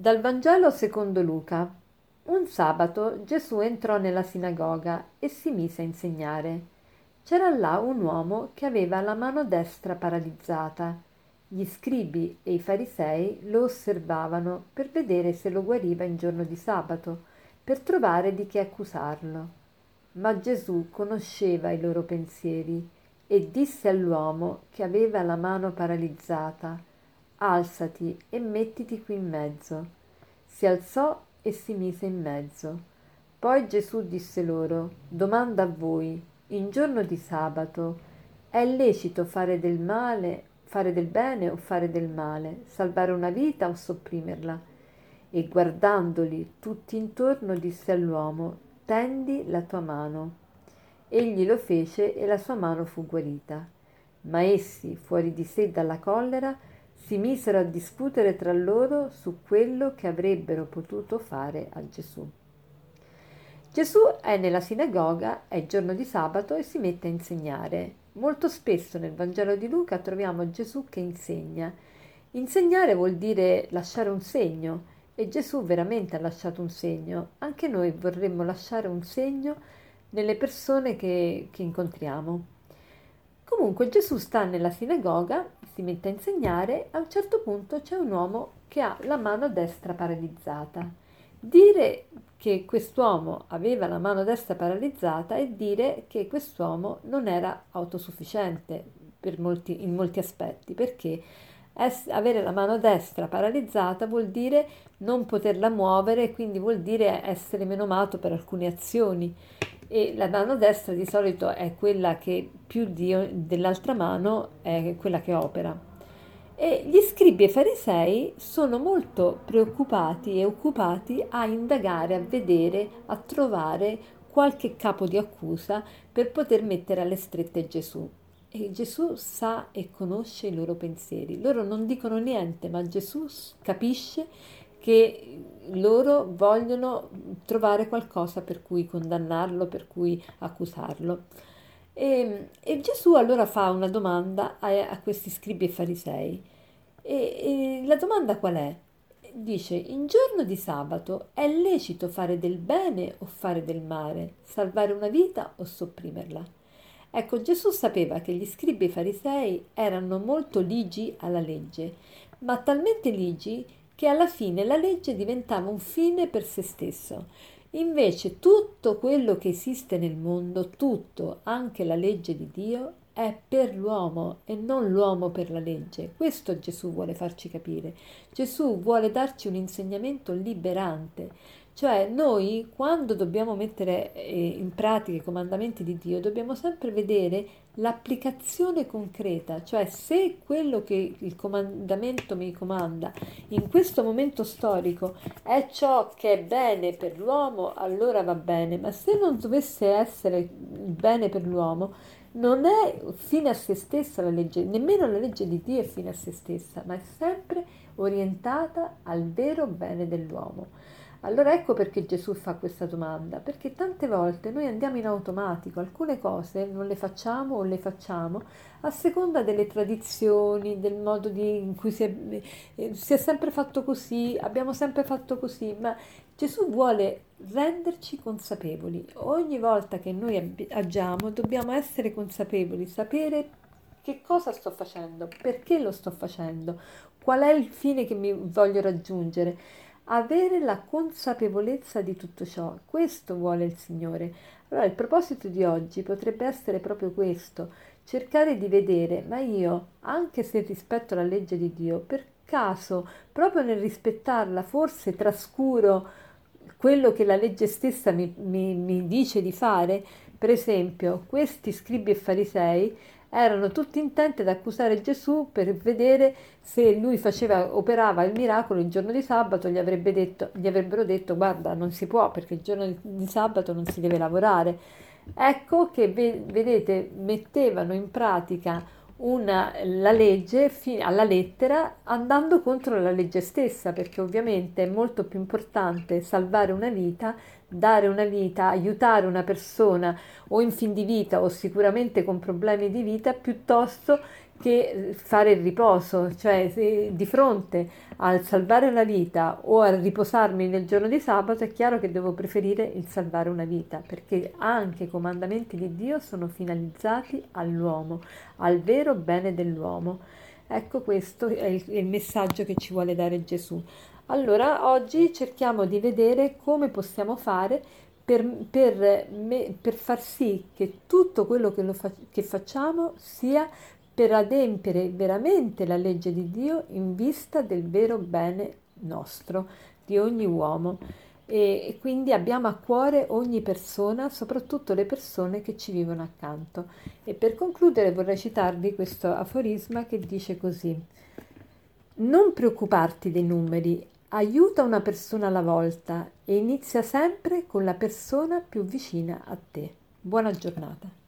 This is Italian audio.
Dal Vangelo secondo Luca. Un sabato Gesù entrò nella sinagoga e si mise a insegnare. C'era là un uomo che aveva la mano destra paralizzata. Gli scribi e i farisei lo osservavano per vedere se lo guariva in giorno di sabato, per trovare di che accusarlo. Ma Gesù conosceva i loro pensieri e disse all'uomo che aveva la mano paralizzata alzati e mettiti qui in mezzo. Si alzò e si mise in mezzo. Poi Gesù disse loro, domanda a voi, in giorno di sabato, è lecito fare del male, fare del bene o fare del male, salvare una vita o sopprimerla? E guardandoli tutti intorno disse all'uomo, tendi la tua mano. Egli lo fece e la sua mano fu guarita. Ma essi, fuori di sé dalla collera, si misero a discutere tra loro su quello che avrebbero potuto fare a Gesù. Gesù è nella sinagoga, è giorno di sabato e si mette a insegnare. Molto spesso nel Vangelo di Luca troviamo Gesù che insegna. Insegnare vuol dire lasciare un segno e Gesù veramente ha lasciato un segno. Anche noi vorremmo lasciare un segno nelle persone che, che incontriamo. Comunque Gesù sta nella sinagoga, si mette a insegnare, a un certo punto c'è un uomo che ha la mano destra paralizzata. Dire che quest'uomo aveva la mano destra paralizzata è dire che quest'uomo non era autosufficiente molti, in molti aspetti, perché avere la mano destra paralizzata vuol dire non poterla muovere quindi vuol dire essere menomato per alcune azioni e la mano destra di solito è quella che più di, dell'altra mano è quella che opera. E gli scribi e farisei sono molto preoccupati e occupati a indagare, a vedere, a trovare qualche capo di accusa per poter mettere alle strette Gesù. E Gesù sa e conosce i loro pensieri. Loro non dicono niente, ma Gesù capisce che loro vogliono trovare qualcosa per cui condannarlo, per cui accusarlo. E, e Gesù allora fa una domanda a, a questi scribi e farisei. E, e la domanda qual è? Dice, in giorno di sabato è lecito fare del bene o fare del male, salvare una vita o sopprimerla? Ecco, Gesù sapeva che gli scribi e farisei erano molto ligi alla legge, ma talmente ligi che alla fine la legge diventava un fine per se stesso. Invece tutto quello che esiste nel mondo, tutto, anche la legge di Dio, è per l'uomo e non l'uomo per la legge. Questo Gesù vuole farci capire. Gesù vuole darci un insegnamento liberante. Cioè noi quando dobbiamo mettere eh, in pratica i comandamenti di Dio dobbiamo sempre vedere l'applicazione concreta, cioè se quello che il comandamento mi comanda in questo momento storico è ciò che è bene per l'uomo, allora va bene, ma se non dovesse essere bene per l'uomo, non è fine a se stessa la legge, nemmeno la legge di Dio è fine a se stessa, ma è sempre orientata al vero bene dell'uomo. Allora ecco perché Gesù fa questa domanda, perché tante volte noi andiamo in automatico, alcune cose non le facciamo o le facciamo a seconda delle tradizioni, del modo di, in cui si è, eh, si è sempre fatto così, abbiamo sempre fatto così, ma Gesù vuole renderci consapevoli. Ogni volta che noi agiamo dobbiamo essere consapevoli, sapere che cosa sto facendo, perché lo sto facendo, qual è il fine che mi voglio raggiungere avere la consapevolezza di tutto ciò. Questo vuole il Signore. Allora il proposito di oggi potrebbe essere proprio questo, cercare di vedere, ma io, anche se rispetto la legge di Dio, per caso, proprio nel rispettarla, forse trascuro quello che la legge stessa mi, mi, mi dice di fare, per esempio, questi scribi e farisei erano tutti intenti ad accusare Gesù per vedere se lui faceva, operava il miracolo il giorno di sabato, gli, detto, gli avrebbero detto guarda non si può perché il giorno di sabato non si deve lavorare. Ecco che vedete mettevano in pratica una, la legge alla lettera andando contro la legge stessa perché ovviamente è molto più importante salvare una vita dare una vita, aiutare una persona o in fin di vita o sicuramente con problemi di vita piuttosto che fare il riposo, cioè se di fronte al salvare la vita o a riposarmi nel giorno di sabato è chiaro che devo preferire il salvare una vita, perché anche i comandamenti di Dio sono finalizzati all'uomo, al vero bene dell'uomo. Ecco questo è il, il messaggio che ci vuole dare Gesù. Allora oggi cerchiamo di vedere come possiamo fare per, per, me, per far sì che tutto quello che, fa, che facciamo sia per adempiere veramente la legge di Dio in vista del vero bene nostro, di ogni uomo. E, e quindi abbiamo a cuore ogni persona, soprattutto le persone che ci vivono accanto. E per concludere vorrei citarvi questo aforisma che dice così. Non preoccuparti dei numeri, aiuta una persona alla volta e inizia sempre con la persona più vicina a te. Buona giornata.